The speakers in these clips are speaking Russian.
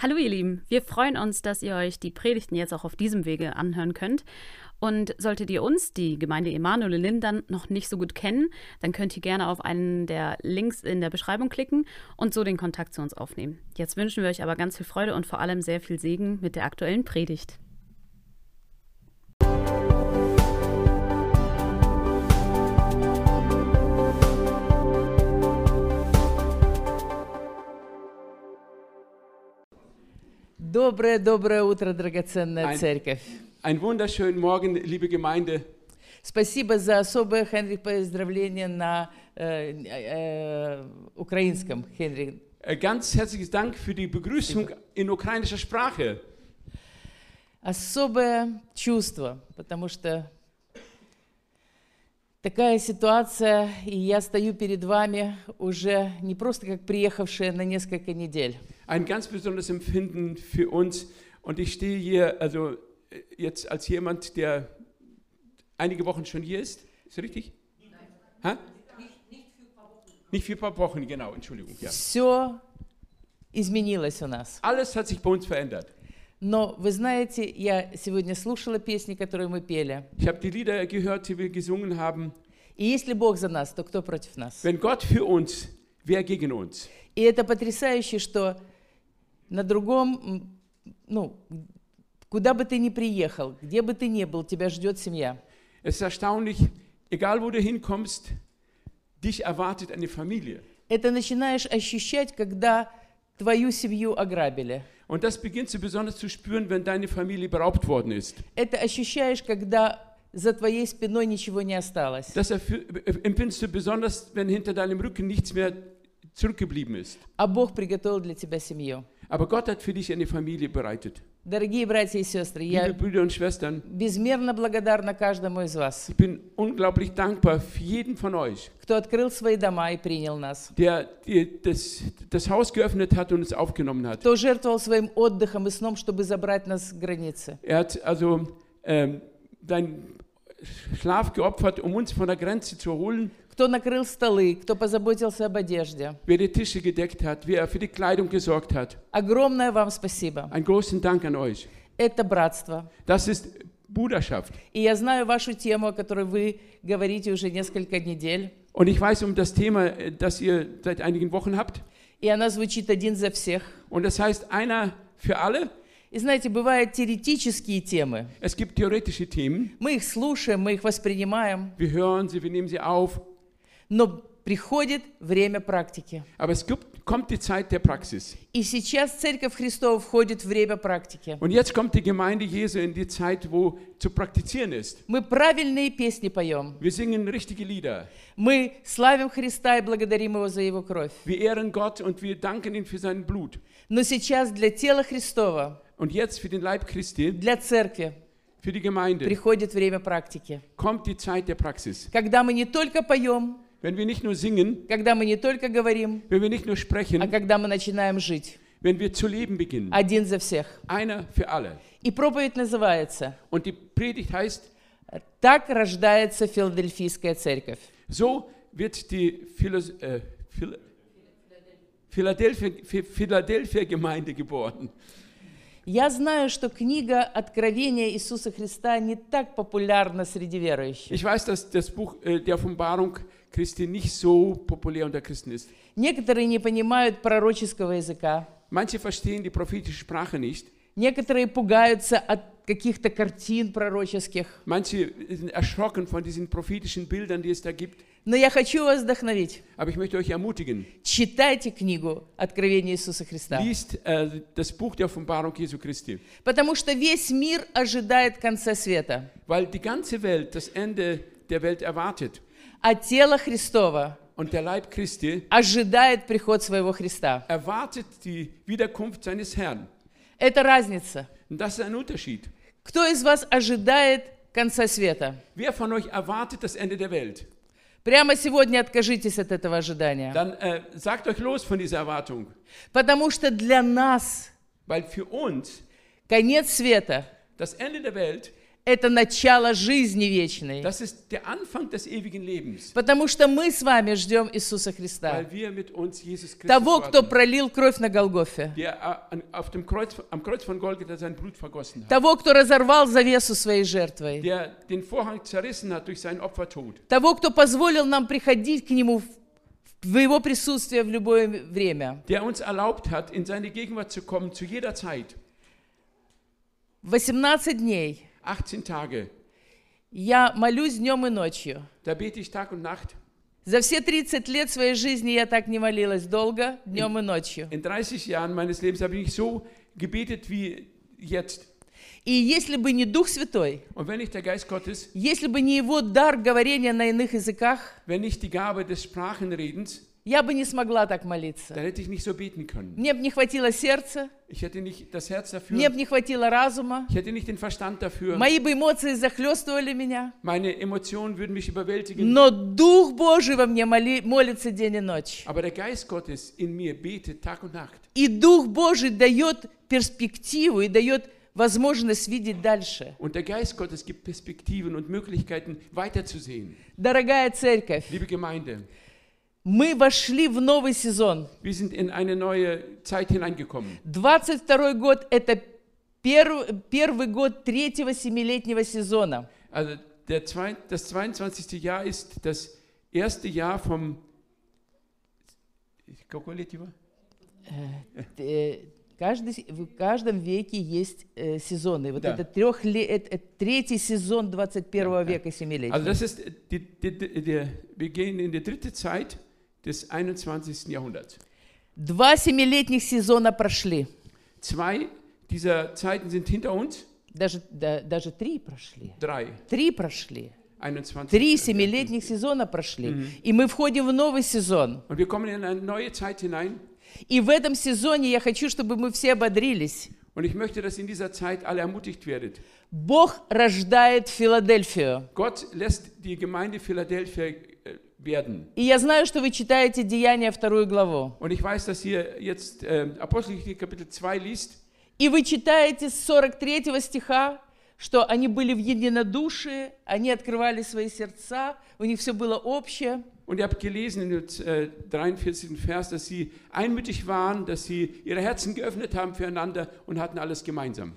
Hallo ihr Lieben, wir freuen uns, dass ihr euch die Predigten jetzt auch auf diesem Wege anhören könnt. Und solltet ihr uns, die Gemeinde Emanuel in Lindern, noch nicht so gut kennen, dann könnt ihr gerne auf einen der Links in der Beschreibung klicken und so den Kontakt zu uns aufnehmen. Jetzt wünschen wir euch aber ganz viel Freude und vor allem sehr viel Segen mit der aktuellen Predigt. Доброе, доброе утро, драгоценная Ein- церковь. Einen wunderschönen Morgen, liebe Gemeinde. Спасибо за особое, Хенрих, поздравление на э, э, украинском, Хенрих. Äh, Ganz herzliches Dank für die Begrüßung in ukrainischer Sprache. Особое чувство, потому что такая ситуация, и я стою перед вами уже не просто как приехавшая на несколько недель. Ein ganz besonderes Empfinden für uns. Und ich stehe hier, also äh, jetzt als jemand, der einige Wochen schon hier ist. Ist das richtig? Nein. Nicht für ein paar Wochen, genau, Entschuldigung. Ja. Все изменилось у нас. Alles hat sich bei uns verändert. Но вы знаете, я сегодня слушала песни, которые мы пели. Ich habe die Lieder gehört, die wir gesungen haben. И если Бог за нас, то кто против нас? Wenn Gott für uns, wer gegen uns? И это потрясающе, что на другом, ну, куда бы ты ни приехал, где бы ты ни был, тебя ждет семья. Es ist erstaunlich, egal wo du hinkommst, dich erwartet eine Familie. Это начинаешь ощущать, когда твою семью ограбили. Und das beginnst du besonders zu spüren, wenn deine Familie beraubt worden ist. Это ощущаешь, когда за твоей спиной ничего не осталось. Das äh, empfindest du besonders, wenn hinter deinem Rücken nichts mehr zurückgeblieben ist. А Бог приготовил для тебя семью. Aber Gott hat für dich eine Familie bereitet. Дорогие братья и сестры, Liebe я Brüder und Schwestern, безмерно благодарна каждому из вас, ich bin unglaublich dankbar für jeden von euch, кто открыл свои дома и принял нас, der die, das, das Haus geöffnet hat und es aufgenommen hat. кто жертвовал своим отдыхом и сном, чтобы забрать нас с границы. Er hat also ähm, deinen Schlaf geopfert, um uns von der Grenze zu holen. Кто накрыл столы, кто позаботился об одежде. Wer die Tische gedeckt hat, wer für die Kleidung gesorgt hat. Огромное вам спасибо. Einen großen Dank an euch. Это братство. Das ist Bruderschaft. И я знаю вашу тему, о которой вы говорите уже несколько недель. Und ich weiß um das Thema, äh, das ihr seit einigen Wochen habt. И она звучит один за всех. Und das heißt einer für alle. И знаете, бывают теоретические темы. Es gibt theoretische Themen. Мы их слушаем, мы их воспринимаем. Wir hören sie, wir nehmen sie auf. Но приходит время практики. Aber es gibt, kommt die Zeit der Praxis. И сейчас Церковь Христова входит в время практики. Und jetzt kommt die Gemeinde Jesu in die Zeit, wo zu praktizieren ist. Мы правильные песни поем. Wir singen richtige Lieder. Мы славим Христа и благодарим Его за Его кровь. Wir ehren Gott und wir danken ihm für sein Blut. Но сейчас для тела Христова, Und jetzt für den Leib Christi, для Церкви für die Gemeinde, приходит время практики. kommt die Zeit der Praxis. Когда мы не только поем, Wenn wir nicht nur singen, когда мы не только говорим, wenn wir nicht nur а sprechen, когда мы начинаем жить. wenn wir zu leben beginnen. Один за всех. Einer für alle. И проповедь называется Und die Predigt heißt, «Так рождается Филадельфийская церковь». so wird die Philos äh, Phil Philadelphia, Phi- Philadelphia Gemeinde geboren. Я знаю, что книга Откровения Иисуса Христа не так популярна среди верующих. Ich weiß, dass das Buch äh, der Offenbarung Christi nicht so populär unter Christen ist. Некоторые не понимают пророческого языка. Manche verstehen die prophetische Sprache nicht. Некоторые пугаются от каких-то картин пророческих. Manche sind erschrocken von diesen prophetischen Bildern, die es da gibt. Но я хочу вас вдохновить. Aber ich möchte euch ermutigen, Читайте книгу Откровения Иисуса Христа. liest äh, das Buch der Offenbarung Jesu Christi. Потому что весь мир ожидает конца света. Weil die ganze Welt das Ende der Welt erwartet. А тело Христова Und der Leib Christi ожидает приход своего Христа. erwartet die Wiederkunft seines Herrn. Это разница. Und das ist ein Unterschied. Кто из вас ожидает конца света? Wer von euch erwartet das Ende der Welt? Прямо сегодня откажитесь от этого ожидания. Dann äh, sagt euch los von dieser Erwartung. Потому что для нас Weil für uns конец света das Ende der Welt это начало жизни вечной. Das ist der Anfang des ewigen Lebens, Потому что мы с вами ждем Иисуса Христа. weil wir mit uns Jesus Christus Того, кто warten, пролил кровь на Голгофе. der äh, an- auf dem Kreuz, am Kreuz von Golgatha sein Blut vergossen hat, Того, кто разорвал завесу своей жертвой. der den Vorhang zerrissen hat durch seinen Opfertod, Того, кто позволил нам приходить к Нему в в Его присутствие в любое время. der uns erlaubt hat, in seine Gegenwart zu kommen zu jeder Zeit. 18 дней 18 Tage, я молюсь днем и ночью. da bete ich Tag und Nacht. За все 30 лет своей жизни я так не молилась долго, днем и ночью. In 30 Jahren meines Lebens habe ich nicht so gebetet wie jetzt. И если бы не Дух Святой, Und wenn nicht der Geist Gottes, если бы не Его дар говорения на иных языках, wenn nicht die Gabe des Sprachenredens, я бы не смогла так молиться. dann hätte ich nicht so beten können. Мне бы не хватило сердца, Ich hätte nicht das Herz dafür, мне бы не хватило разума, ich hätte nicht den Verstand dafür. мои бы эмоции захлестывали меня. Meine Emotionen würden mich überwältigen. Но Дух Божий во мне моли- молится день и ночь. Aber der Geist Gottes in mir betet Tag und Nacht. И Дух Божий дает перспективу и дает возможность видеть дальше. Und der Geist Gottes gibt Perspektiven und Möglichkeiten weiterzusehen. Дорогая церковь, Liebe Gemeinde, мы вошли в новый сезон. wir sind in eine neue Zeit hineingekommen. 22 год – это перв- первый год третьего семилетнего сезона. Also der das 22. Jahr ist das erste Jahr vom его? Э, Каждый, с- в каждом веке есть э, сезоны. Вот Да. это, трехле- это- третий сезон 21 века семилетний. Also das ist die, die, die, wir gehen in die dritte Zeit des 21. Jahrhunderts. Два семилетних сезона прошли. Zwei dieser Zeiten sind hinter uns, Даже, да- даже три прошли. drei, Три прошли. 21. Три семилетних сезона прошли. И мы входим в новый сезон. Und wir kommen in eine neue Zeit hinein. И в этом сезоне я хочу, чтобы мы все ободрились. Und ich möchte, dass in dieser Zeit alle ermutigt werdet. Bог рождает Филадельфию. Gott lässt die Gemeinde Philadelphia äh, werden. И я знаю, что вы читаете Деяния вторую главу. Und ich weiß, dass ihr jetzt äh, Apostelgeschichte Kapitel 2 liest. И вы читаете с 43 стиха, что они были в единодушии, они открывали свои сердца, у них все было общее. Und ihr habt gelesen in dem äh, 43. Vers, dass sie einmütig waren, dass sie ihre Herzen geöffnet haben füreinander und hatten alles gemeinsam.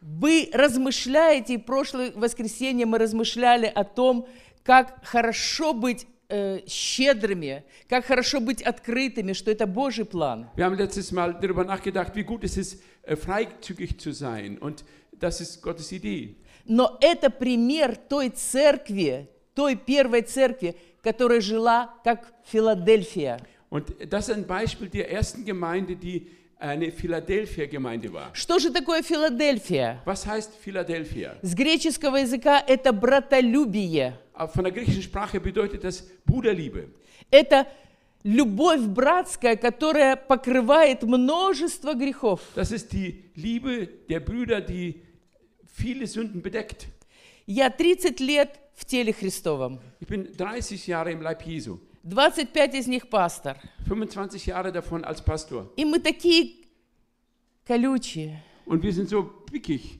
Вы размышляете, и прошлое воскресенье мы размышляли о том, как хорошо быть э, щедрыми, как хорошо быть открытыми, что это Божий план. Wir haben letztes Mal darüber nachgedacht, wie gut es ist, äh, freizügig zu sein. Und das ist Gottes Idee. Но это пример той церкви, той первой церкви, которая жила как Филадельфия. Und das ist ein Beispiel der ersten Gemeinde, die eine Philadelphia-Gemeinde war. Что же такое Филадельфия? Was heißt Philadelphia? С греческого языка это братолюбие. Äh, Von der griechischen Sprache bedeutet das Bruderliebe. Это любовь братская, которая покрывает множество грехов. Das ist die Liebe der Brüder, die viele Sünden bedeckt. Я 30 лет в теле Христовом. Ich bin 30 Jahre im Leib Jesu, 25 из них пастор. 25 Jahre davon als Pastor. И мы такие колючие. Und wir sind so pickig.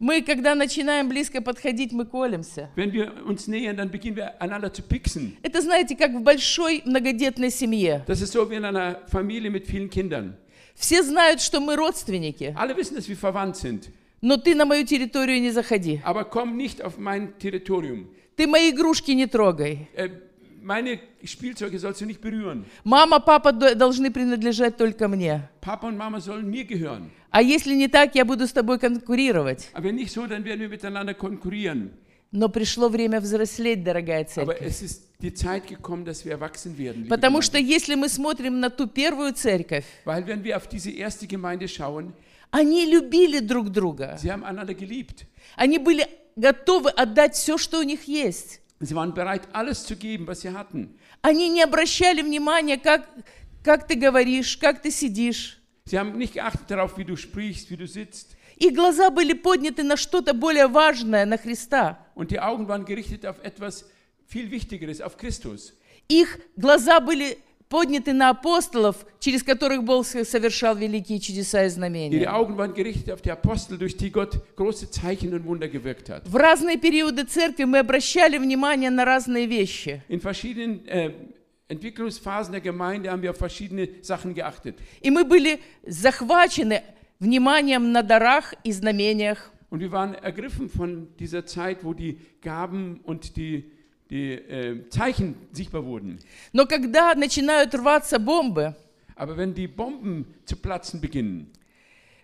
Мы, когда начинаем близко подходить, мы колемся. Wenn wir uns nähern, dann beginnen wir einander zu pixen. Это, знаете, как в большой многодетной семье. Das ist so wie in einer Familie mit vielen Kindern. Все знают, что мы родственники, Alle wissen, dass wir verwandt sind. но ты на мою территорию не заходи. Aber komm nicht auf mein Territorium. Ты мои игрушки не трогай. Äh, meine Spielzeuge sollst du nicht berühren. Мама, папа до- должны принадлежать только мне. Papa und Mama sollen mir gehören. А если не так, я буду с тобой конкурировать. Aber wenn nicht so, dann werden wir miteinander konkurrieren. Но пришло время взрослеть, дорогая церковь. gekommen, werden. Потому что если мы смотрим на ту первую церковь, Weil wenn wir auf diese erste Gemeinde schauen, они любили друг друга. sie haben einander geliebt. Они были готовы отдать все, что у них есть. Sie waren bereit, alles zu geben, was sie hatten. Они не обращали внимания, как, как ты говоришь, как ты сидишь. Sie haben nicht geachtet darauf, wie du sprichst, wie du sitzt. Их глаза были подняты на что-то более важное, на Христа. Und die Augen waren gerichtet auf etwas viel Wichtigeres, auf Christus. Их глаза были подняты на апостолов, через которых Бог совершал великие чудеса и Ihre знамения. Augen waren gerichtet auf die Apostel, durch die Gott große Zeichen und Wunder gewirkt hat. В разные периоды церкви мы обращали внимание на разные вещи. In verschiedenen äh, Entwicklungsphasen der Gemeinde haben wir auf verschiedene Sachen geachtet. И мы были захвачены вниманием на дарах и знамениях. Und wir waren ergriffen von dieser Zeit, wo die Gaben und die, die äh, Zeichen sichtbar wurden. Но когда начинают рваться бомбы, Aber wenn die Bomben zu platzen beginnen,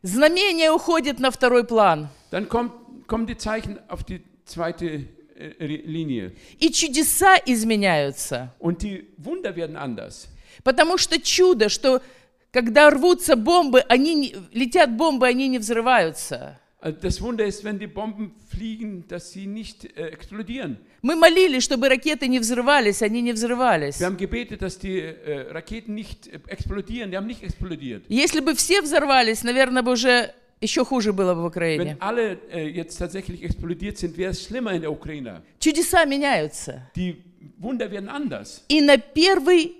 знамения уходят на второй план. dann kommt, kommen die Zeichen auf die zweite äh, Linie. И чудеса изменяются. Und die Wunder werden anders. Потому что чудо, что когда рвутся бомбы, они не- летят бомбы, они не взрываются. Also das Wunder ist, wenn die Bomben fliegen, dass sie nicht äh, explodieren. Мы молились, чтобы ракеты не взрывались, они не взрывались. Wir haben gebetet, dass die äh, Raketen nicht äh, explodieren. Die haben nicht explodiert. Если бы все взорвались, наверное, бы уже еще хуже было бы в Украине. Wenn alle äh, jetzt tatsächlich explodiert sind, wäre es schlimmer in der Ukraine. Чудеса меняются. Die Wunder werden anders. И на первый,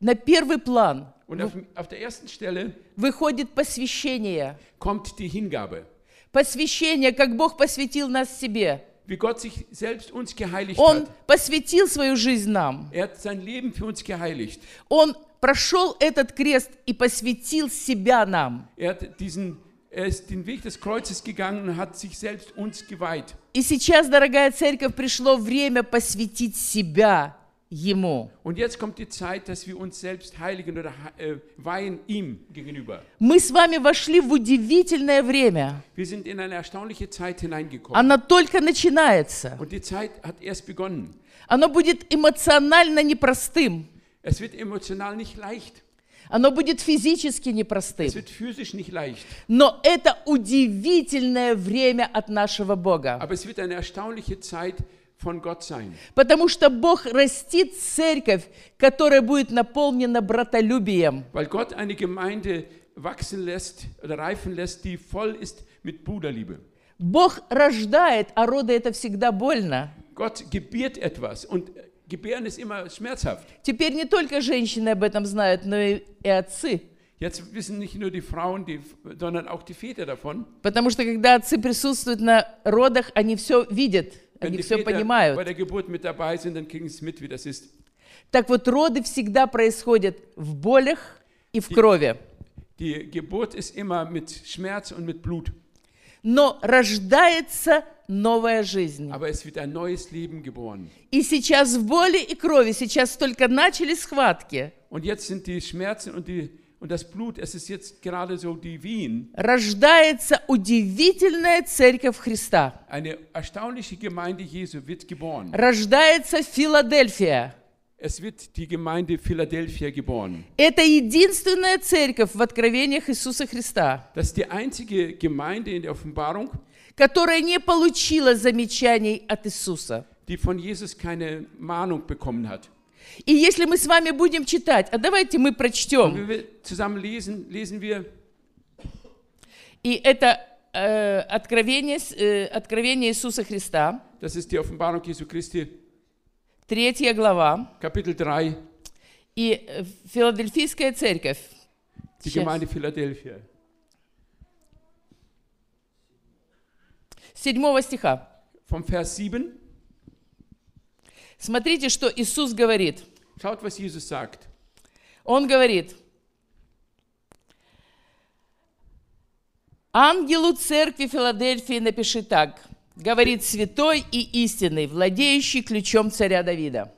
на первый план Und auf, auf der ersten Stelle выходит посвящение. kommt die Hingabe. Посвящение, как Бог посвятил нас себе. Wie Gott sich selbst uns geheiligt Он hat. посвятил свою жизнь нам. Er hat sein Leben für uns geheiligt. Он прошел этот крест и посвятил себя нам. Er hat diesen, er ist den Weg des Kreuzes gegangen und hat sich selbst uns geweiht. И сейчас, дорогая церковь, пришло время посвятить себя Ему. Und jetzt kommt die Zeit, dass wir uns selbst heiligen oder äh, weihen ihm gegenüber. Мы с вами вошли в удивительное время. Wir sind in eine erstaunliche Zeit hineingekommen. Оно только начинается. Und die Zeit hat erst begonnen. Оно будет эмоционально непростым. Es wird emotional nicht leicht. Оно будет физически непростым. Es wird physisch nicht leicht. Но это удивительное время от нашего Бога. Aber es wird eine erstaunliche Zeit von Gott sein. Потому что Бог растит церковь, которая будет наполнена братолюбием. Weil Gott eine Gemeinde wachsen lässt oder reifen lässt, die voll ist mit Bruderliebe. Бог рождает, а роды это всегда больно. Gott gebiert etwas und äh, Gebären ist immer schmerzhaft. Теперь не только женщины об этом знают, но и, и отцы. Jetzt wissen nicht nur die Frauen, die, sondern auch die Väter davon. Потому что когда отцы присутствуют на родах, они все видят, они все Väter понимают. sind, mit. Так вот, роды всегда происходят в болях и в крови. Die. Но рождается новая жизнь. И сейчас в боли и крови, сейчас только начались схватки, Und jetzt sind die Schmerzen und, die, und das Blut, es ist jetzt gerade so die Wehen. рождается удивительная церковь Христа. Eine erstaunliche Gemeinde Jesu wird geboren. Рождается Филадельфия. Es wird die Gemeinde Philadelphia geboren. Это единственная церковь в откровениях Иисуса Христа, Das ist die einzige Gemeinde in der Offenbarung, которая не получила замечаний от Иисуса. die von Jesus keine Mahnung bekommen hat. И если мы с вами будем читать, а давайте мы прочтем, lesen, lesen и это э, откровение, э, откровение Иисуса Христа, Das ist die Offenbarung Jesu Christi, третья глава, Kapitel 3, и э, Филадельфийская церковь. die Сейчас. Gemeinde Philadelphia. Седьмого стиха. Vom Vers 7, Смотрите, что Иисус говорит. schaut, was Jesus sagt. Он говорит, ангелу церкви Филадельфии напиши так. Говорит святой и истинный, владеющий ключом царя Давида.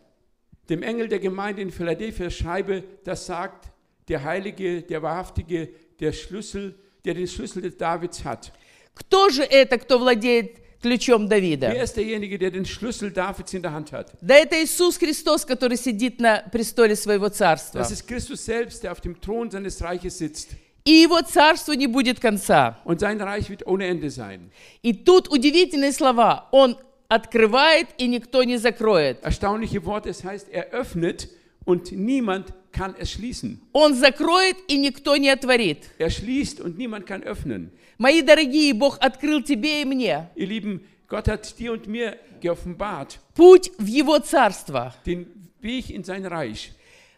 Dem Engel der Gemeinde in Philadelphia schreibe, das sagt der Heilige, der Wahrhaftige, der Schlüssel, der den Schlüssel des Davids hat. Кто же это, кто владеет ключом Wer Давида? ist derjenige, der den Schlüssel Davids in der Hand hat? Да это Иисус Христос, который сидит на престоле своего царства. Das ist Christus selbst, der auf dem Thron seines Reiches sitzt. И его царству не будет конца. Und sein Reich wird ohne Ende sein. И тут удивительные слова. Он открывает, и никто не закроет. Erstaunliche Worte, es heißt, er öffnet und niemand kann es schließen. Он закроет, и никто не отворит. Er schließt und niemand kann öffnen. Мои дорогие, Бог открыл тебе и мне Ihr Lieben, Gott hat dir und mir geoffenbart путь в Его Царство. den Weg in sein Reich.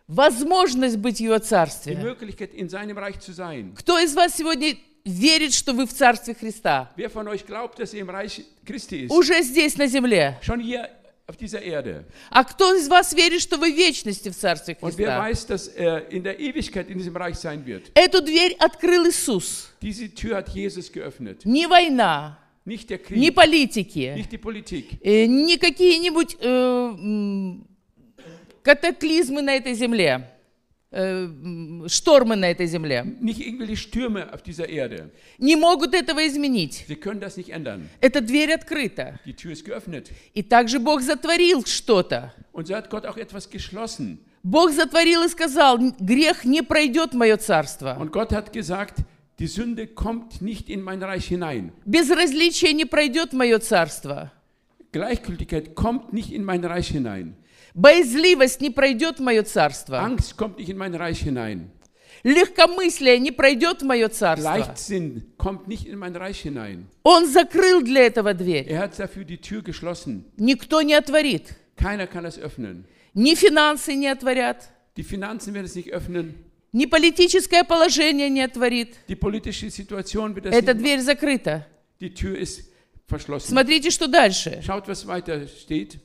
возможность быть в Его die Царстве. Möglichkeit, in seinem Reich zu sein. Кто из вас сегодня верит, что вы в Царстве Христа? Wer von euch glaubt, dass er im Reich Christi ist? Уже здесь, на земле. Schon hier auf dieser Erde. А кто из вас верит, что вы в вечности в Царстве Und wer Христа? weiß, dass er in der Ewigkeit in diesem Reich sein wird? Эту дверь открыл Иисус. Diese Tür hat Jesus geöffnet. Не война, Nicht der не Krieg, политики, nicht die Politik, э, не какие-нибудь э, катаклизмы на этой земле, э, штормы на этой земле. nicht irgendwelche Stürme auf dieser Erde. Не могут этого изменить. Wir können das nicht ändern. Эта дверь открыта. Die Tür ist geöffnet. И также Бог затворил что-то. Und so hat Gott auch etwas geschlossen. Бог затворил и сказал, грех не пройдет в мое царство. Und Gott hat gesagt, die Sünde kommt nicht in mein Reich hinein. Безразличие не пройдет в мое царство. Gleichgültigkeit kommt nicht in mein Reich hinein. Боязливость не пройдет в мое царство. Angst kommt nicht in mein Reich hinein. Легкомыслие не пройдет в мое царство. Leichtsinn kommt nicht in mein Reich hinein. Он закрыл для этого дверь. Er hat dafür die Tür geschlossen. Никто не отворит. Keiner kann es öffnen. Ни финансы не отворят, Die Finanzen werden es nicht öffnen. ни политическое положение не отворит. Die politische Situation wird es Эта nicht. дверь закрыта. Die Tür ist verschlossen. Смотрите, что дальше. Schaut, was weiter steht.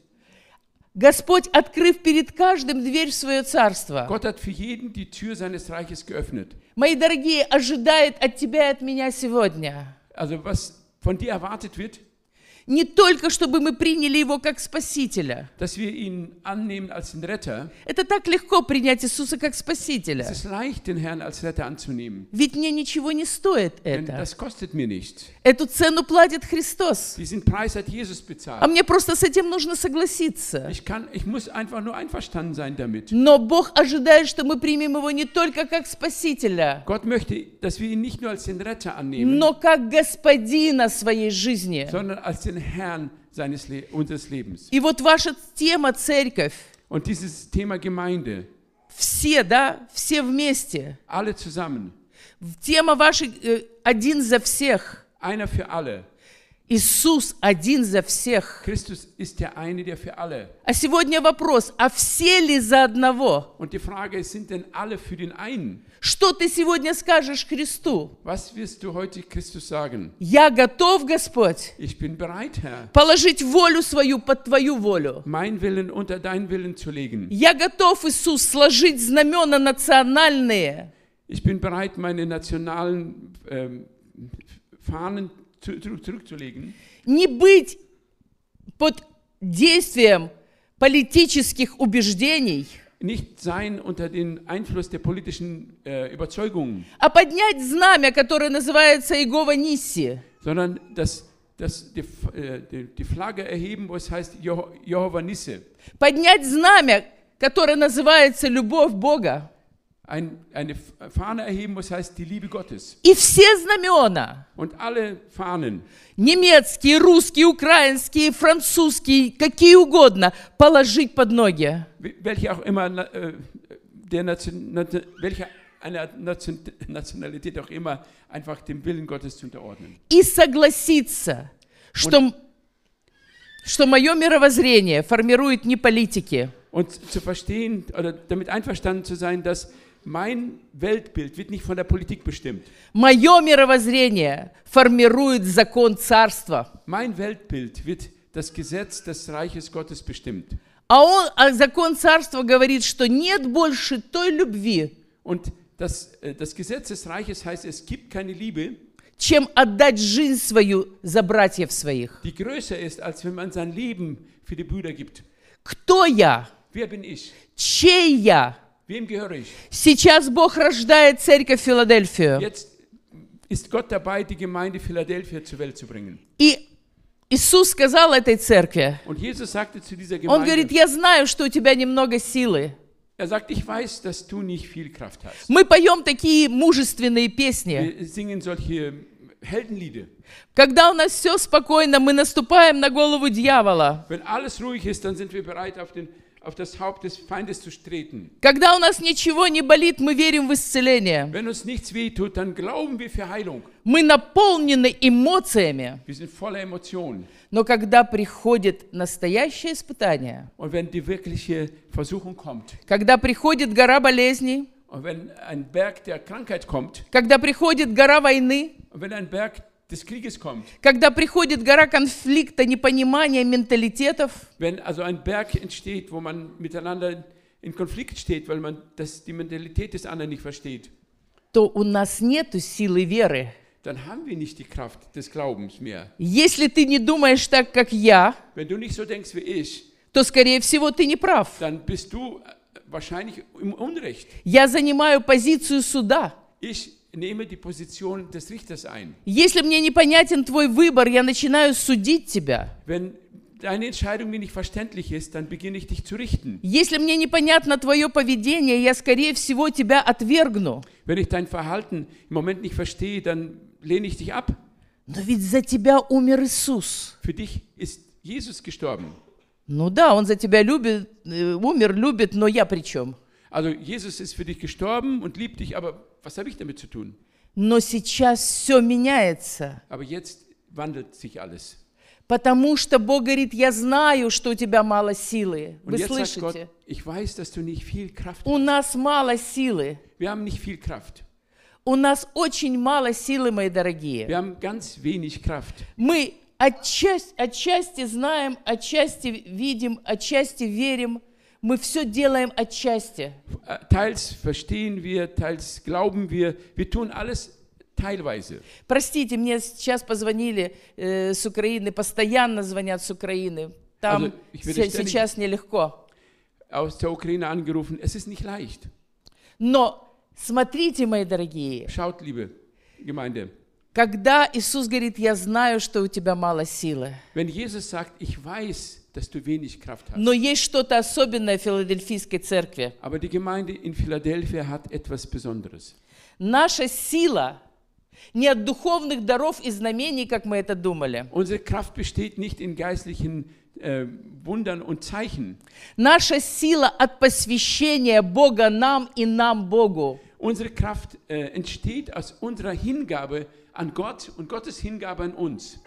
Господь, открыв перед каждым дверь в свое царство, Gott hat für jeden die Tür seines Reiches geöffnet. мои дорогие, ожидает от тебя и от меня сегодня. Also was von dir erwartet wird, Не только, чтобы мы приняли Его как Спасителя. dass wir ihn annehmen als den Retter. Это так легко принять Иисуса как Es Спасителя. ist leicht, den Herrn als Retter anzunehmen. Ведь мне ничего не стоит Denn это. das kostet mir nichts. Эту цену платит Христос. Diesen Preis hat Jesus А мне просто с этим нужно согласиться. Ich, kann, ich muss einfach nur einverstanden sein damit. Но Бог ожидает, что мы примем Его не только как Спасителя, Gott möchte, dass wir ihn nicht nur als den Retter annehmen, но как Господина своей жизни. sondern als den Herrn seines Le unseres Lebens. И вот ваша тема «Церковь», Und dieses Thema Gemeinde, все, да, все вместе. alle zusammen, Тема ваша э, «Один за всех». einer für alle. Иисус один за всех. Christus ist der eine, der für alle. А сегодня вопрос, а все ли за одного? Und die Frage ist, sind denn alle für den einen? Что ты сегодня скажешь Христу? Was wirst du heute Christus sagen? Я готов, Господь, Ich bin bereit, Herr, положить волю свою под Твою волю. mein Willen unter deinen Willen zu legen. Я готов, Иисус, сложить знамена национальные, Ich bin bereit, meine nationalen ähm, Fahnen zurückzulegen. не быть под действием политических убеждений, Nicht sein unter den Einfluss der politischen äh, Überzeugungen, а поднять знамя, которое называется Иегова Нисси. sondern das, das, die, äh, die, die Flagge erheben, wo es heißt Jeho- Jehova Nisse. Поднять знамя, которое называется любовь Бога. Ein, eine Fahne erheben, wo es heißt die Liebe Gottes. И все знамена, Und alle Fahnen, немецкие, русские, украинские, французские, какие угодно, положить под ноги. we- welche auch immer, äh, der Nation, nat- welche einer Nation, Nationalität auch immer, einfach dem Willen Gottes zu unterordnen. И согласиться, что, что мое мировоззрение формирует не политики, Und zu verstehen oder damit einverstanden zu sein, dass mein Weltbild wird nicht von der Politik bestimmt. мое мировоззрение формирует закон царства. Mein Weltbild wird das Gesetz des Reiches Gottes bestimmt. А, он, а закон царства говорит, что нет больше той любви, Und das, äh, das Gesetz des Reiches heißt, es gibt keine Liebe, чем отдать жизнь свою за братьев своих. die größer ist, als wenn man sein Leben für die Brüder gibt. Кто я? Wer bin ich? Чей я? Сейчас Бог рождает церковь Филадельфию. И Иисус сказал этой церкви, Он говорит, я знаю, что у тебя немного силы. er sagt, ich weiß, dass du nicht viel Kraft hast. Мы поем такие мужественные песни. Wir singen solche Heldenlieder. Когда у нас все спокойно, мы наступаем на голову дьявола. Wenn alles ruhig ist, dann sind wir bereit, auf den, auf das Haupt des Feindes zu treten. Когда у нас ничего не болит, мы верим в исцеление. Wenn uns nichts wehtut, dann glauben wir für Heilung. Мы наполнены эмоциями. Wir sind voller Emotionen. Но когда приходит настоящее испытание, Und wenn die wirkliche Versuchung kommt, когда приходит гора болезней, und wenn ein Berg der Krankheit kommt, когда приходит гора войны, und wenn ein Berg des Krieges kommt, когда приходит гора конфликта, непонимания менталитетов, wenn also ein Berg entsteht, wo man miteinander in Konflikt steht, weil man das, die Mentalität des anderen nicht versteht, то у нас нет силы веры. dann haben wir nicht die Kraft des Glaubens mehr. Если ты не думаешь так, как я, Wenn du nicht so denkst wie ich, то, скорее всего, ты не прав. dann bist du äh, wahrscheinlich im Unrecht. Я занимаю позицию суда. Ich nehme die Position des Richters ein. Если мне непонятен твой выбор, я начинаю судить тебя. Wenn deine Entscheidung mir nicht verständlich ist, dann beginne ich dich zu richten. Если мне непонятно твое поведение, я, скорее всего, тебя отвергну. Wenn ich dein Verhalten im Moment nicht verstehe, dann lehne ich dich ab. Но ведь за тебя умер Иисус. Für dich ist Jesus gestorben. Ну да, Он за тебя любит, э, умер, любит, но я при чем? Also Jesus ist für dich gestorben und liebt dich, aber was habe ich damit zu tun? Но сейчас все меняется. Aber jetzt wandelt sich alles. Потому что Бог говорит, я знаю, что у тебя мало силы. Вы sagt Gott, слышите? ich weiß, dass du nicht viel Kraft У нас мало силы. Wir haben nicht viel Kraft. У нас очень мало силы, мои дорогие. Wir haben ganz wenig Kraft. Мы отчасти, отчасти знаем, отчасти видим, отчасти верим. Мы все делаем отчасти. Äh, Teils verstehen wir, teils glauben wir. Wir tun alles teilweise. Простите, мне сейчас позвонили э, с Украины, постоянно звонят с Украины. Там Also, ich werde сейчас нелегко. Aus der Ukraine angerufen. Es ist nicht leicht. Но смотрите, мои дорогие, Schaut, liebe Gemeinde, когда Иисус говорит, я знаю, что у тебя мало силы, wenn Jesus sagt, ich weiß, dass du wenig Kraft hast, но есть что-то особенное в Филадельфийской церкви. aber die Gemeinde in Philadelphia hat etwas Besonderes. Наша сила не от духовных даров и знамений, как мы это думали. Unsere Kraft besteht nicht in geistlichen äh, Wundern und Zeichen. Наша сила от посвящения Бога нам и нам Богу. Unsere Kraft äh, entsteht aus unserer Hingabe an Gott und Gottes Hingabe an uns.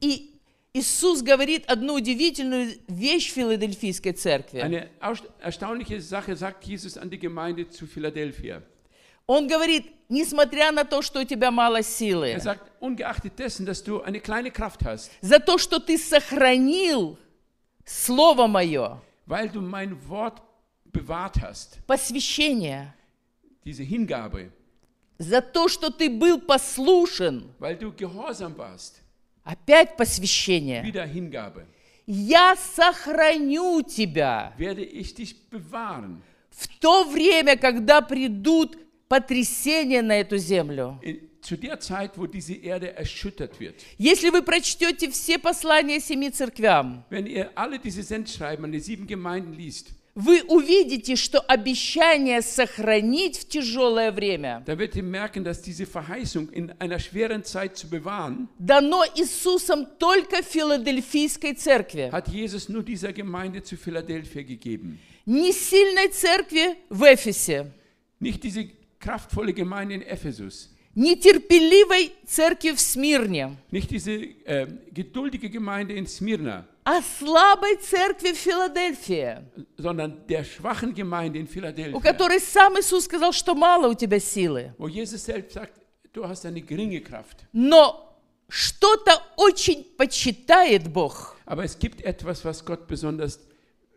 И Иисус говорит одну удивительную вещь в Филадельфийской церкви. Eine aus- erstaunliche Sache sagt Jesus an die Gemeinde zu Philadelphia. Он говорит, несмотря на то, что у тебя мало силы, Er sagt, ungeachtet dessen, dass du eine kleine Kraft hast, за то, что ты сохранил Слово Мое, weil du mein Wort bewahrt hast, посвящение, diese Hingabe, за то, что ты был послушен, warst, опять посвящение. Я сохраню тебя в то время, когда придут потрясения на эту землю. Zeit. Если вы прочтете все послания семи церквям, liest, вы увидите, что обещание сохранить в тяжелое время merken, дано Иисусом только Филадельфийской церкви. hat Jesus nur dieser Gemeinde zu Philadelphia gegeben. Не сильной церкви в Эфесе, Nicht diese kraftvolle Gemeinde in Ephesus, нетерпеливой церкви в Смирне, nicht diese äh, geduldige Gemeinde in Smyrna, а слабой церкви в Филадельфии, sondern der schwachen Gemeinde in у Philadelphia, которой сам Иисус сказал, что мало у тебя силы. wo Jesus selbst sagt, du hast eine geringe Kraft. Но что-то очень почитает Бог. Aber es gibt etwas, was Gott besonders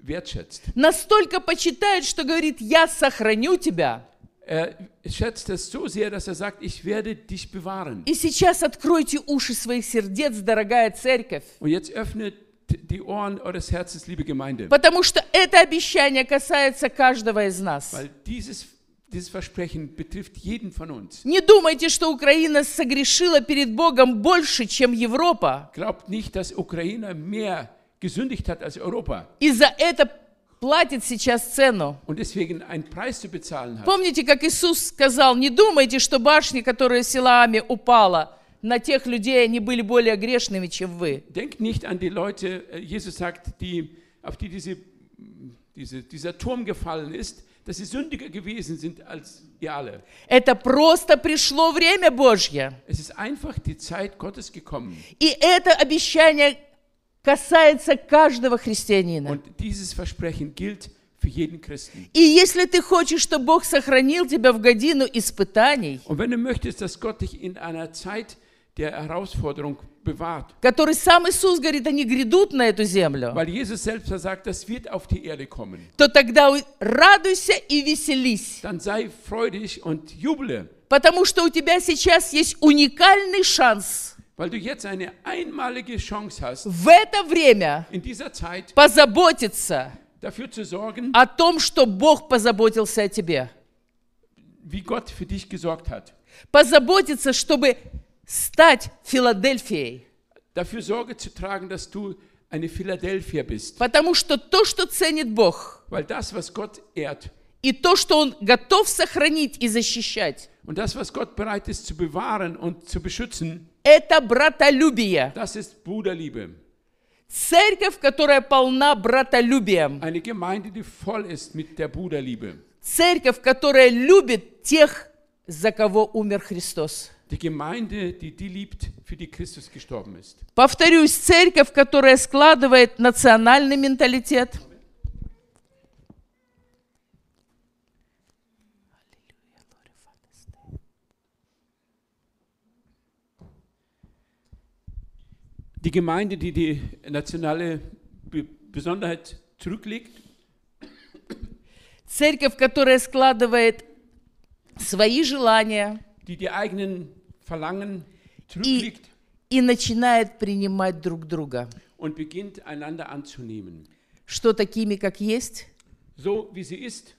wertschätzt. Настолько почитает, что говорит, я сохраню тебя. Er schätzt es so sehr, dass er sagt, ich werde dich bewahren. И сейчас откройте уши своих сердец, дорогая церковь. Und jetzt öffnet die Ohren eures Herzens, liebe Gemeinde, Потому что это обещание касается каждого из нас. weil dieses, dieses Versprechen betrifft jeden von uns. Не думайте, что Украина согрешила перед Богом больше, чем Европа. Glaubt nicht, dass Ukraine mehr gesündigt hat als Europa И за это платит сейчас цену. und deswegen einen Preis zu bezahlen hat. Помните, как Иисус сказал, не думайте, что башня, которая Силаами упала, на тех людей они были более грешными, чем вы. Denkt nicht an die Leute, äh, Jesus sagt, die, auf die diese, diese, dieser Turm gefallen ist, dass sie sündiger gewesen sind als ihr alle. Это просто пришло время Божье. Es ist einfach die Zeit Gottes gekommen. И это обещание касается каждого христианина. Und dieses Versprechen gilt für jeden Christen. И если ты хочешь, чтобы Бог сохранил тебя в годину испытаний, Und wenn du möchtest, dass Gott dich in einer Zeit der Herausforderung bewahrt, который сам Иисус говорит, они грядут на эту землю, weil Jesus selbst sagt, das wird auf die Erde kommen, то тогда радуйся и веселись. dann sei freudig und juble, Потому что у тебя сейчас есть уникальный шанс weil du jetzt eine einmalige Chance hast, в это время in dieser Zeit позаботиться dafür zu sorgen, о том, что Бог позаботился о тебе. wie Gott für dich gesorgt hat. Позаботиться, чтобы стать Филадельфией. Dafür Sorge zu tragen, dass du eine Philadelphia bist. Потому что то, что ценит Бог, Weil das, was Gott ehrt и то, что Он готов сохранить и защищать, und das, was Gott bereit ist zu bewahren und zu beschützen, это братолюбие. das ist Bruderliebe. Церковь, которая полна братолюбием. Eine Gemeinde, die voll ist mit der Bruderliebe. Церковь, которая любит тех, за кого умер Христос. Die Gemeinde, die die liebt, für die Christus gestorben ist. Повторюсь, церковь, которая складывает национальный менталитет, Die Gemeinde, die die nationale Be Besonderheit zurücklegt. церковь, которая складывает свои желания die die eigenen Verlangen zurücklegt и начинает принимать друг друга. und beginnt einander anzunehmen. Что такими, как есть? So wie sie ist,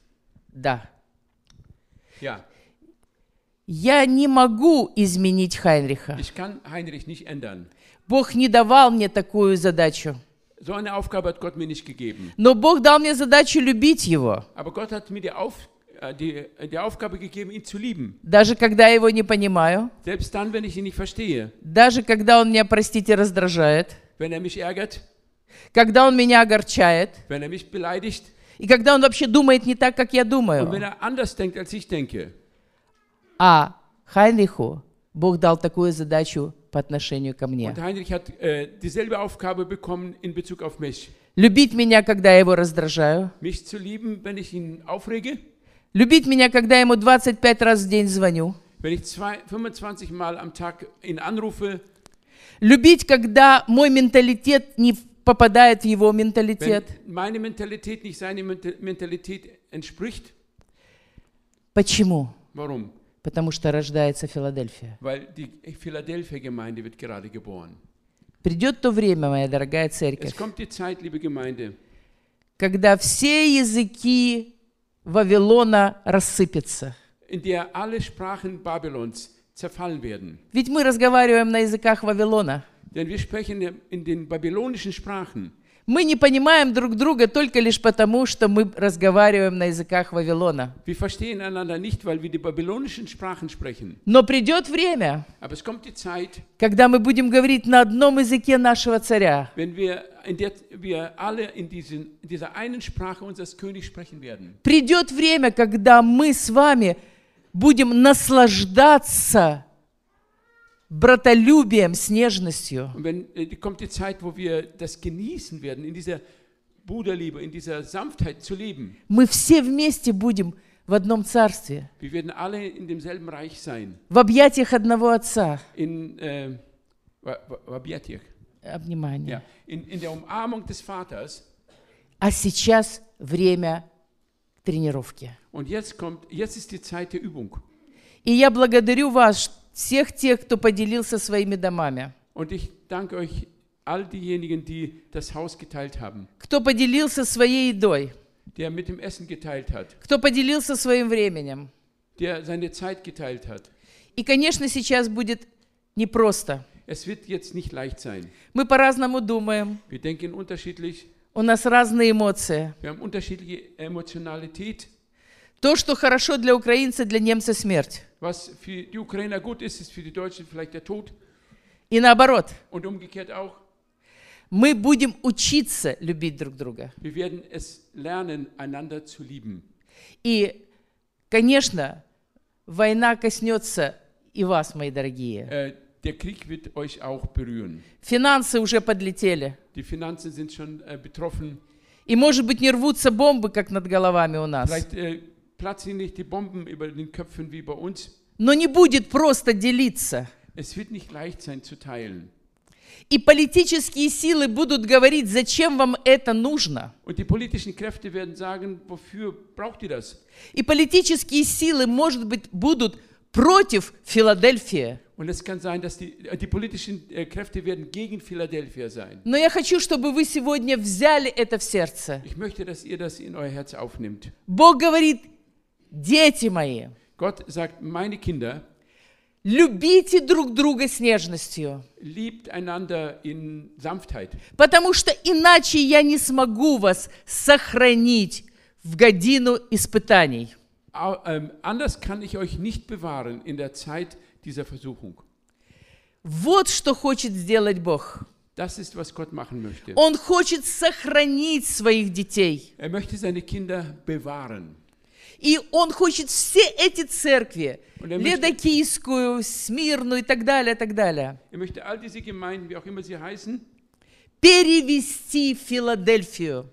Да. ja. Я не могу изменить Хайнриха. Ich kann Heinrich nicht ändern. Бог не давал мне такую задачу. So eine Aufgabe hat Gott mir nicht gegeben. Но Бог дал мне задачу любить Его, Aber Gott hat mir die, Auf, äh, die, die Aufgabe gegeben, ihn zu lieben. даже когда я его не понимаю, Selbst dann, wenn ich ihn nicht verstehe. даже когда он меня, простите, раздражает, Wenn er mich ärgert, когда он меня огорчает, wenn er mich beleidigt и когда он вообще думает не так, как я und wenn думаю. er anders denkt, als ich denke. А Хайнриху Бог дал такую задачу по отношению ко мне. Und Heinrich hat äh, dieselbe Aufgabe bekommen in Bezug auf mich. Любить меня, когда я его раздражаю. Mich zu lieben, wenn ich ihn aufrege, Любить меня, когда ему 25 раз в день звоню. wenn ich zwei, 25 Mal am Tag ihn anrufe, Любить, когда мой менталитет не попадает в его wenn менталитет. meine Mentalität nicht seine Mente- Mentalität entspricht. Почему? Warum? Потому что рождается Филадельфия. Weil die Philadelphia-Gemeinde wird gerade geboren. Придет то время, моя дорогая Es церковь, kommt die Zeit, liebe Gemeinde, когда все языки Вавилона рассыпятся. in der alle Sprachen Babylons zerfallen werden. Ведь мы разговариваем на языках Вавилона. Denn wir sprechen in den babylonischen Sprachen. Мы не понимаем друг друга только лишь потому, что мы разговариваем на языках Вавилона. Но придет время, когда мы будем говорить на одном языке нашего царя. Придет время, когда мы с вами будем наслаждаться братолюбием, с нежностью. Und wenn äh, kommt die Zeit, wo wir das genießen werden, in dieser Bruderliebe, in dieser Sanftheit zu leben. Мы все вместе будем в одном царстве, Wir werden alle in demselben Reich sein, в объятиях одного Отца. in, äh, Wa- Wabiatich, Обнимание. ja, in, in der Umarmung des Vaters. А сейчас время тренировки. Und jetzt kommt, jetzt ist die Zeit der Übung. И я благодарю вас, всех тех, кто поделился своими домами, Und ich danke euch, all diejenigen, die das Haus geteilt haben, кто поделился своей едой, der mit dem Essen geteilt hat, кто поделился своим временем. der seine Zeit geteilt hat. И, конечно, сейчас будет непросто. Es wird jetzt nicht leicht sein. Мы по-разному думаем, Wir denken unterschiedlich, у нас разные эмоции. wir haben unterschiedliche Emotionalität. То, что хорошо для украинца, для немца смерть. Was für die Ukrainer gut ist, ist für die Deutschen vielleicht der Tod И наоборот. und umgekehrt auch. Мы будем учиться любить друг друга. Wir werden es lernen, einander zu lieben. И, конечно, война коснется и вас, мои дорогие. Äh, der Krieg wird euch auch berühren. Финансы уже подлетели. Die Finanzen sind schon äh, betroffen. И, может быть, не рвутся бомбы, как над головами у нас. Vielleicht äh, platzen nicht die Bomben über den Köpfen wie bei uns. Но не будет просто делиться. Es wird nicht leicht sein zu teilen. И политические силы будут говорить, зачем вам это нужно. Sagen, wofür braucht ihr das? И политические силы, может быть, будут против Филадельфии. Sein, die, äh, die äh. Но я хочу, чтобы вы сегодня взяли это в сердце. Möchte, das. Бог говорит, дети мои, Gott sagt, meine Kinder, любите друг друга с нежностью, liebt einander in Sanftheit. потому что иначе я не смогу вас сохранить в годину испытаний. Ähm, anders kann ich euch nicht bewahren in der Zeit dieser Versuchung. Вот что хочет сделать Бог. Das ist, was Gott machen möchte. Он хочет сохранить своих детей. Er möchte seine Kinder bewahren. И Он хочет все эти церкви, er Ледокийскую, Смирную и так далее, так далее, Er перевести в Филадельфию.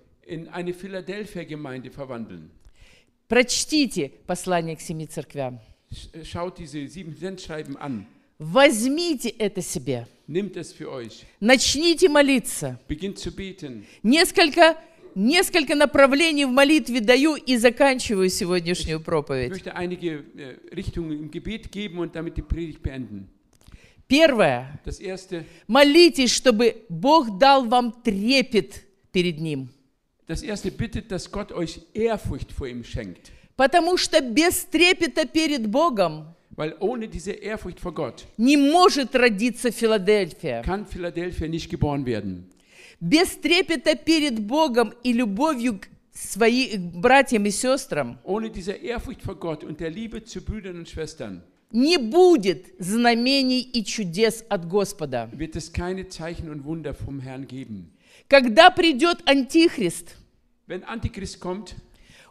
Прочтите послание к семи церквям. Sch- Schaut diese sieben Sendschreiben an. Возьмите это себе. Nimmt es für euch. Начните молиться. Beginnt zu beten. Несколько, несколько направлений в молитве даю и заканчиваю сегодняшнюю проповедь. äh. Первое. Молитесь, чтобы Бог дал вам трепет перед Ним. das erste bittet, dass Gott euch Ehrfurcht vor ihm schenkt. Потому что без трепета перед Богом Weil ohne diese Ehrfurcht vor Gott не может родиться Филадельфия. kann Philadelphia nicht geboren werden. Без трепета перед Богом и любовью к своим братьям и сестрам Ohne diese Ehrfurcht vor Gott und der Liebe zu Brüdern und Schwestern не будет знамений и чудес от Господа. wird es keine Zeichen und Wunder vom Herrn geben. Когда придет Антихрист, Wenn Antichrist kommt,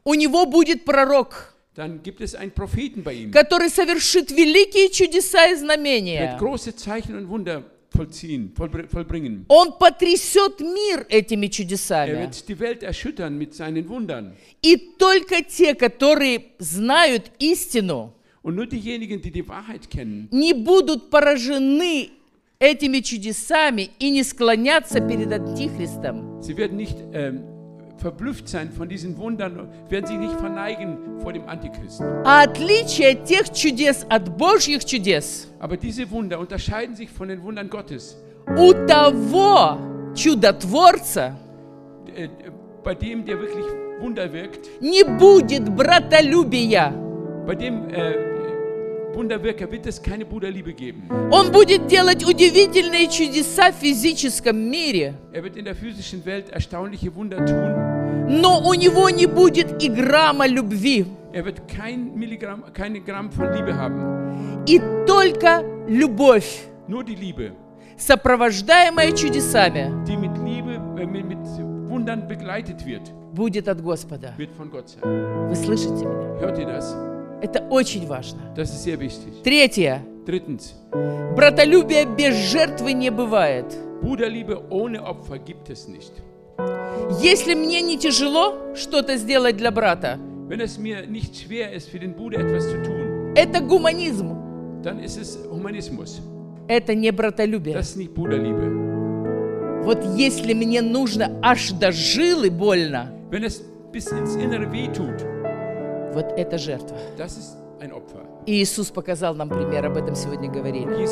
у него будет пророк, dann gibt es einen Propheten bei ihm. который совершит великие чудеса и Er знамения. wird große Zeichen und Wunder vollziehen, vollbr- vollbringen. Он потрясет мир этими Er чудесами. wird die Welt erschüttern mit seinen Wundern. И только те, которые знают истину, Und nur diejenigen, die die Wahrheit kennen, не будут поражены этими чудесами и не склонятся перед Антихристом. sie werden nicht ähm, verblüfft sein von diesen Wundern, werden sich nicht verneigen vor dem Antichristen. А отличие тех чудес от Божьих чудес Aber diese Wunder unterscheiden sich von den Wundern Gottes, у того чудотворца äh, äh, bei dem, der wirklich Wunder wirkt, не будет братолюбия. bei dem äh, Wunderwirker wird es keine Bruderliebe geben. Он будет делать удивительные чудеса в физическом мире, Er wird in der physischen Welt erstaunliche Wunder tun. но у него не будет и грамма любви. Er wird kein Milligramm, keine Gramm von Liebe haben. И только любовь, Nur die Liebe, сопровождаемая чудесами, die mit Liebe, äh, mit, mit Wundern begleitet wird, будет от Господа. wird von Gott sein. Вы слышите меня? Hört ihr das? Это очень важно. Третье. Drittens, Братолюбие без жертвы не бывает. Bruderliebe ohne Opfer gibt es nicht. Если мне не тяжело что-то сделать для брата, Wenn es mir nicht schwer ist, für den Bruder etwas zu tun, это гуманизм, dann ist es Humanismus. это не братолюбие. Das ist nicht Bruderliebe. Вот если мне нужно аж до жилы больно, Wenn es bis ins Innere wehtut, вот это жертва. И Иисус показал нам пример, об этом сегодня говорили.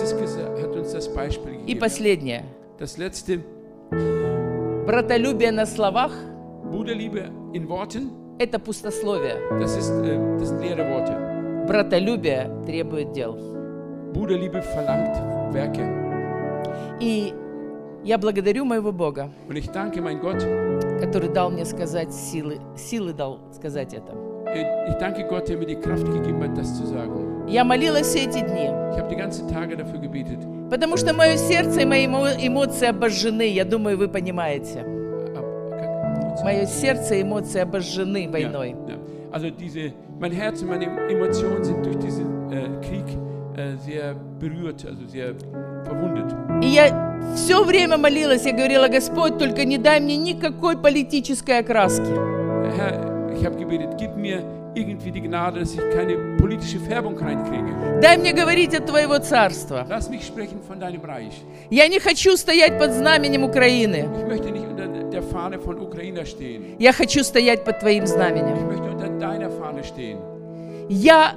И последнее. Братолюбие на словах это пустословие. das, ist, äh, das leere Worte. Братолюбие требует дел. Bruderliebe verlangt Werke. И я благодарю моего Бога, Und ich danke mein Gott, который дал мне сказать силы, силы дал сказать это. Ich danke Gott, der mir die Kraft gegeben hat, das zu sagen. Я молилась все эти дни. Ich habe die ganzen Tage dafür gebetet. Потому что мое сердце и мои эмо- эмоции обожжены. Я думаю, вы понимаете. Как? Мое сердце и эмоции обожжены войной. Ja, ja. Also diese, mein Herz und meine Emotionen sind durch diesen äh, Krieg äh, sehr berührt, also sehr verwundet. И я все время молилась, я говорила, Господь, только не дай мне никакой политической окраски. Herr, ich habe gebetet, gib mir irgendwie die Gnade, dass ich keine politische Färbung reinkriege. Дай мне говорить от Твоего царства. Lass mich sprechen von deinem Reich. Я не хочу стоять под знаменем Украины. Ich möchte nicht unter der Fahne von Ukraine stehen. Я хочу стоять под Твоим Ich знаменем. möchte unter deiner Fahne stehen. Я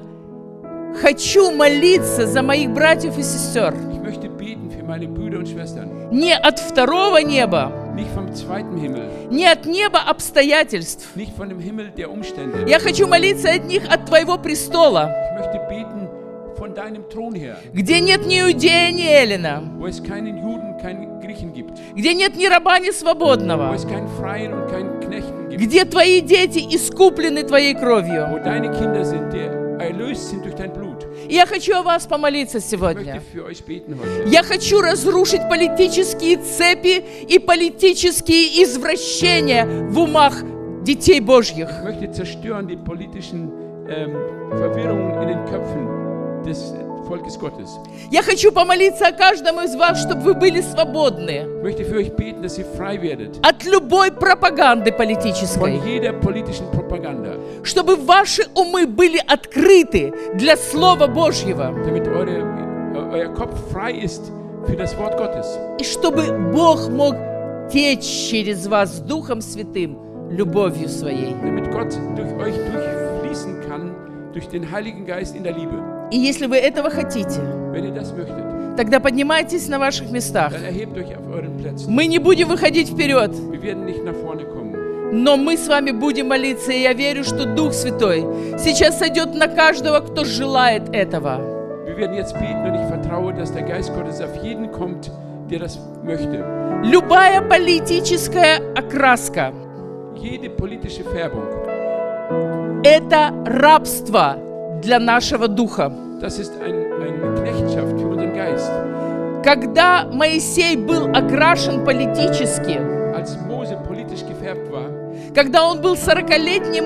хочу молиться за моих братьев и сестер. Ich möchte beten für meine Brüder und Schwestern. Не от второго неба, Не от неба обстоятельств. Я хочу молиться от них от Твоего престола, где нет ни иудея, ни эллина, где нет ни раба, ни свободного, где Твои дети искуплены Твоей кровью. Я хочу о вас помолиться сегодня. Я хочу разрушить политические цепи и политические извращения в умах детей Божьих. Zerstören die politischen ähm, Verwirrungen in den Köpfen des Volkes Gottes. Я хочу помолиться о каждом из вас, чтобы вы были свободны Ich möchte für euch beten, dass ihr frei werdet от любой пропаганды von политической, jeder politischen Propaganda, чтобы ваши умы были открыты для Слова Божьего, damit eure, euer Kopf frei ist für das Wort Gottes. и чтобы Бог мог течь через вас Духом Святым, любовью своей. damit Gott durch euch durchfließen kann, durch den Heiligen Geist in der Liebe. И если вы этого хотите, Wenn ihr das möchtet, тогда поднимайтесь на ваших местах. dann erhebt euch auf euren Plätzen. Мы не будем выходить вперед, Wir werden nicht nach vorne kommen. но мы с вами будем молиться, и я верю, что Дух Святой сейчас сойдет на каждого, кто желает этого. Wir werden jetzt beten und ich vertraue, dass der Geist Gottes auf jeden kommt, der das möchte. Любая политическая окраска Jede politische Färbung, – это рабство для нашего духа. das ist ein, Knechtschaft für unseren Geist. Когда Моисей был окрашен политически, Als Mose politisch gefärbt war, когда он был 40-летним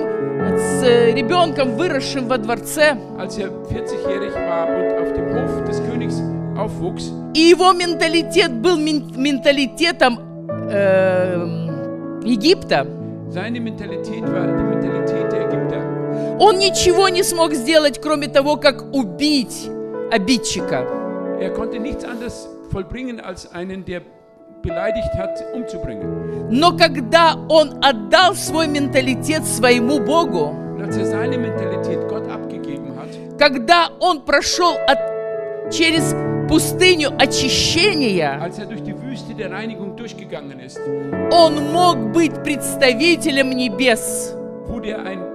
с э, ребенком, выросшим во дворце, als er 40-jährig war und auf dem Hof des Königs aufwuchs, и его менталитет был мен- менталитетом эм, Египта, seine Mentalität war die Mentalität. Он ничего не смог сделать, кроме того, как убить обидчика. Er konnte nichts anderes vollbringen, als einen, der beleidigt hat, umzubringen. Но когда он отдал свой менталитет своему Богу, Und als er seine Mentalität Gott abgegeben hat, когда он прошел от- через пустыню очищения, als er durch die Wüste der Reinigung durchgegangen ist, он мог быть представителем небес wurde er ein, äh,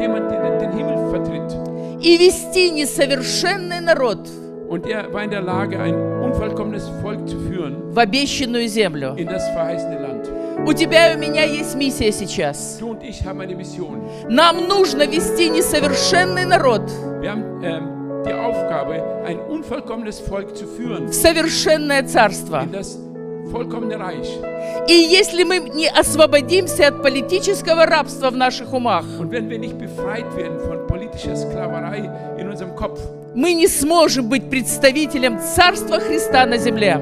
jemand, der den- Himmel vertritt. и вести несовершенный народ Und er war in der Lage, ein unvollkommenes Volk zu führen в обещанную землю. in das verheißene Land. У тебя и у меня есть миссия сейчас. Du und ich haben eine Mission. Нам нужно вести несовершенный народ Wir haben ähm, die Aufgabe, ein unvollkommenes Volk zu führen в совершенное царство. in das. И если мы не освободимся от политического рабства в наших умах, мы не сможем быть представителем Царства Христа на земле.